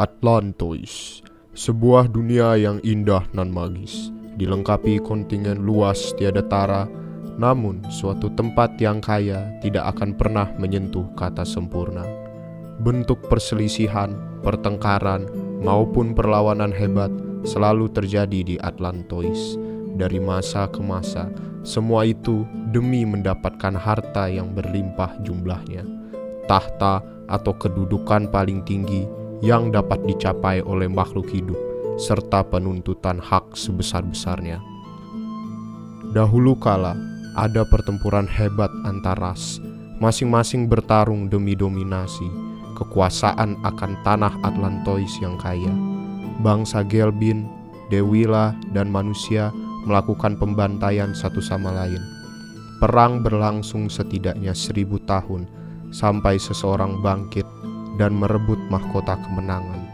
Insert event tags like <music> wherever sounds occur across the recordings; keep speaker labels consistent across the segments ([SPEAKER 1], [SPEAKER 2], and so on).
[SPEAKER 1] Atlantois, sebuah dunia yang indah nan magis, dilengkapi kontingen luas tiada tara, namun suatu tempat yang kaya tidak akan pernah menyentuh kata sempurna. Bentuk perselisihan, pertengkaran, maupun perlawanan hebat selalu terjadi di Atlantois. Dari masa ke masa, semua itu demi mendapatkan harta yang berlimpah jumlahnya. Tahta atau kedudukan paling tinggi yang dapat dicapai oleh makhluk hidup, serta penuntutan hak sebesar-besarnya. Dahulu kala, ada pertempuran hebat antar ras, masing-masing bertarung demi dominasi, kekuasaan akan tanah Atlantois yang kaya. Bangsa Gelbin, Dewila, dan manusia melakukan pembantaian satu sama lain. Perang berlangsung setidaknya seribu tahun, sampai seseorang bangkit dan merebut mahkota kemenangan.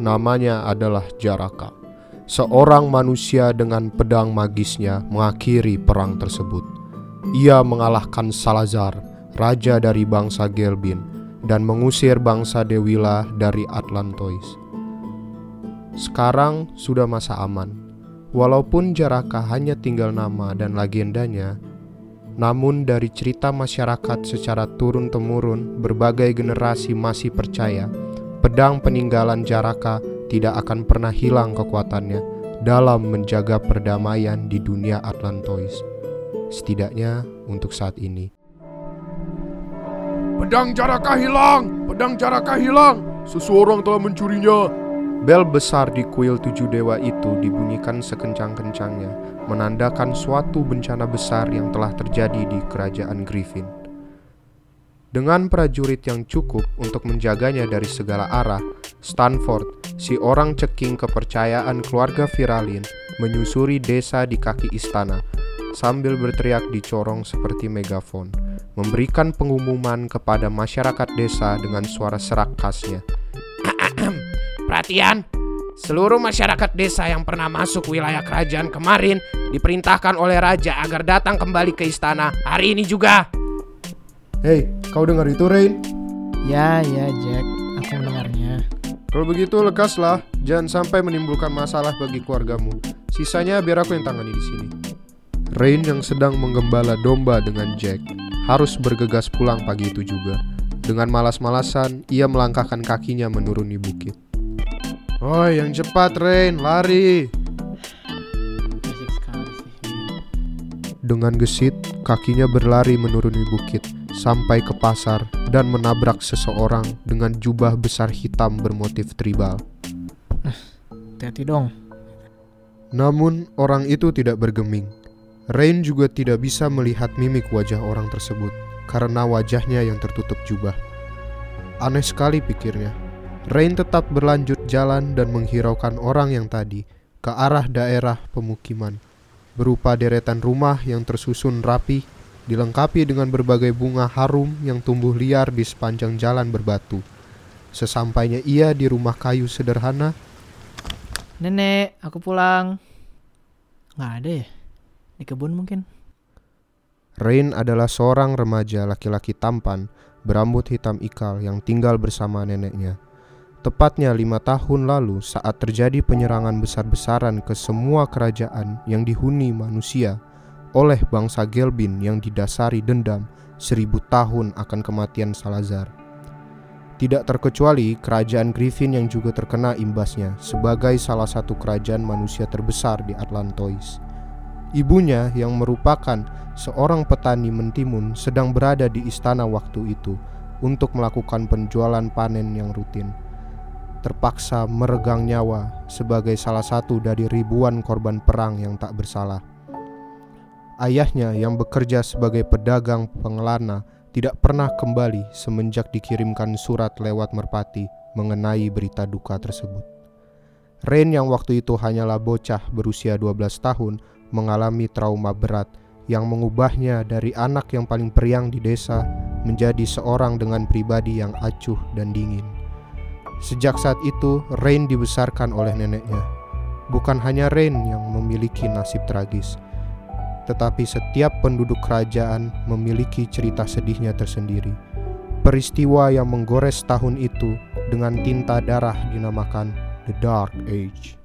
[SPEAKER 1] Namanya adalah Jaraka. Seorang manusia dengan pedang magisnya mengakhiri perang tersebut. Ia mengalahkan Salazar, raja dari bangsa Gelbin, dan mengusir bangsa Dewila dari Atlantois. Sekarang sudah masa aman. Walaupun Jaraka hanya tinggal nama dan legendanya, namun dari cerita masyarakat secara turun-temurun, berbagai generasi masih percaya pedang peninggalan Jaraka tidak akan pernah hilang kekuatannya dalam menjaga perdamaian di dunia Atlantois. Setidaknya untuk saat ini.
[SPEAKER 2] Pedang Jaraka hilang! Pedang Jaraka hilang! Seseorang telah mencurinya.
[SPEAKER 1] Bel besar di kuil tujuh dewa itu dibunyikan sekencang-kencangnya, menandakan suatu bencana besar yang telah terjadi di kerajaan Griffin. Dengan prajurit yang cukup untuk menjaganya dari segala arah, Stanford, si orang ceking kepercayaan keluarga Viralin, menyusuri desa di kaki istana sambil berteriak di corong seperti megafon, memberikan pengumuman kepada masyarakat desa dengan suara serak khasnya. <clears throat>
[SPEAKER 3] Perhatian, seluruh masyarakat desa yang pernah masuk wilayah kerajaan kemarin diperintahkan oleh raja agar datang kembali ke istana hari ini juga.
[SPEAKER 1] Hei, kau dengar itu, Rain?
[SPEAKER 4] Ya, ya, Jack. Aku mendengarnya.
[SPEAKER 1] Kalau begitu lekaslah, jangan sampai menimbulkan masalah bagi keluargamu. Sisanya biar aku yang tangani di sini. Rain yang sedang menggembala domba dengan Jack harus bergegas pulang pagi itu juga. Dengan malas-malasan, ia melangkahkan kakinya menuruni bukit. Oh, yang cepat, Rain, lari. Dengan gesit, kakinya berlari menuruni bukit sampai ke pasar dan menabrak seseorang dengan jubah besar hitam bermotif tribal.
[SPEAKER 4] Hati-hati dong.
[SPEAKER 1] Namun, orang itu tidak bergeming. Rain juga tidak bisa melihat mimik wajah orang tersebut karena wajahnya yang tertutup jubah. Aneh sekali pikirnya. Rain tetap berlanjut jalan dan menghiraukan orang yang tadi ke arah daerah pemukiman, berupa deretan rumah yang tersusun rapi, dilengkapi dengan berbagai bunga harum yang tumbuh liar di sepanjang jalan berbatu. Sesampainya ia di rumah kayu sederhana,
[SPEAKER 4] Nenek, aku pulang. Nggak ada ya? Di kebun mungkin.
[SPEAKER 1] Rain adalah seorang remaja laki-laki tampan berambut hitam ikal yang tinggal bersama neneknya. Tepatnya lima tahun lalu saat terjadi penyerangan besar-besaran ke semua kerajaan yang dihuni manusia oleh bangsa Gelbin yang didasari dendam seribu tahun akan kematian Salazar. Tidak terkecuali kerajaan Griffin yang juga terkena imbasnya sebagai salah satu kerajaan manusia terbesar di Atlantois. Ibunya yang merupakan seorang petani mentimun sedang berada di istana waktu itu untuk melakukan penjualan panen yang rutin. Terpaksa meregang nyawa sebagai salah satu dari ribuan korban perang yang tak bersalah. Ayahnya yang bekerja sebagai pedagang pengelana tidak pernah kembali semenjak dikirimkan surat lewat merpati mengenai berita duka tersebut. Rain yang waktu itu hanyalah bocah berusia 12 tahun mengalami trauma berat yang mengubahnya dari anak yang paling periang di desa menjadi seorang dengan pribadi yang acuh dan dingin. Sejak saat itu, Rain dibesarkan oleh neneknya. Bukan hanya Rain yang memiliki nasib tragis, tetapi setiap penduduk kerajaan memiliki cerita sedihnya tersendiri. Peristiwa yang menggores tahun itu dengan tinta darah dinamakan The Dark Age.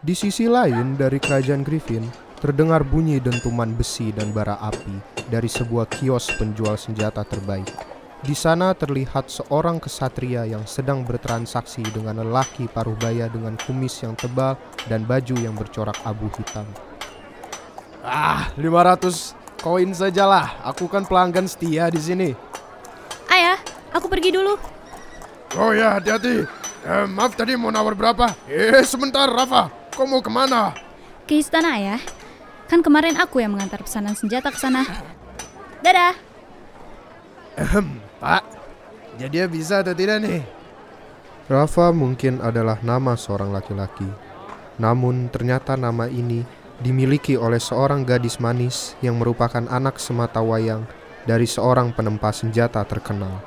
[SPEAKER 1] Di sisi lain dari kerajaan Griffin, terdengar bunyi dentuman besi dan bara api dari sebuah kios penjual senjata terbaik. Di sana terlihat seorang kesatria yang sedang bertransaksi dengan lelaki paruh baya dengan kumis yang tebal dan baju yang bercorak abu hitam.
[SPEAKER 2] Ah, 500 koin sajalah. Aku kan pelanggan setia di sini.
[SPEAKER 5] Ayah, aku pergi dulu.
[SPEAKER 2] Oh ya, hati-hati. Eh, maaf tadi mau nawar berapa? Eh, sebentar Rafa. Kau mau ke mana?
[SPEAKER 5] Ke istana ayah. Kan kemarin aku yang mengantar pesanan senjata ke sana. Dadah.
[SPEAKER 2] Pak, jadi dia bisa atau tidak nih?
[SPEAKER 1] Rafa mungkin adalah nama seorang laki-laki. Namun ternyata nama ini dimiliki oleh seorang gadis manis yang merupakan anak semata wayang dari seorang penempa senjata terkenal.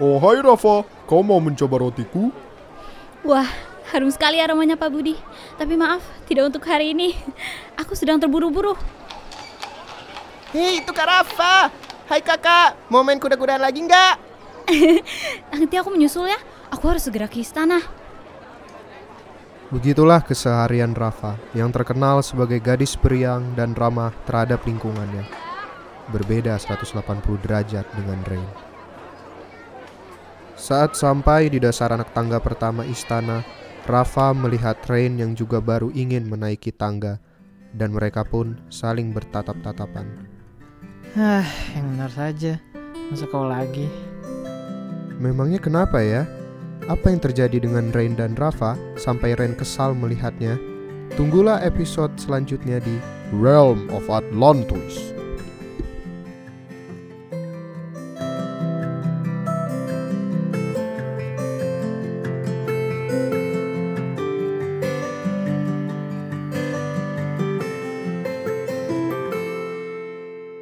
[SPEAKER 2] Oh hai Rafa, kau mau mencoba rotiku?
[SPEAKER 5] Wah, harum sekali aromanya Pak Budi. Tapi maaf, tidak untuk hari ini. Aku sedang terburu-buru.
[SPEAKER 6] Hei, itu Kak Rafa. Hai kakak, mau main kuda-kudaan lagi nggak? <laughs>
[SPEAKER 5] Nanti aku menyusul ya. Aku harus segera ke istana.
[SPEAKER 1] Begitulah keseharian Rafa yang terkenal sebagai gadis periang dan ramah terhadap lingkungannya. Berbeda 180 derajat dengan Rain. Saat sampai di dasar anak tangga pertama istana, Rafa melihat Rain yang juga baru ingin menaiki tangga dan mereka pun saling bertatap-tatapan.
[SPEAKER 4] Hah, yang benar saja. Masa kau lagi?
[SPEAKER 1] Memangnya kenapa ya? Apa yang terjadi dengan Rain dan Rafa sampai Rain kesal melihatnya? Tunggulah episode selanjutnya di
[SPEAKER 2] Realm of Atlantis.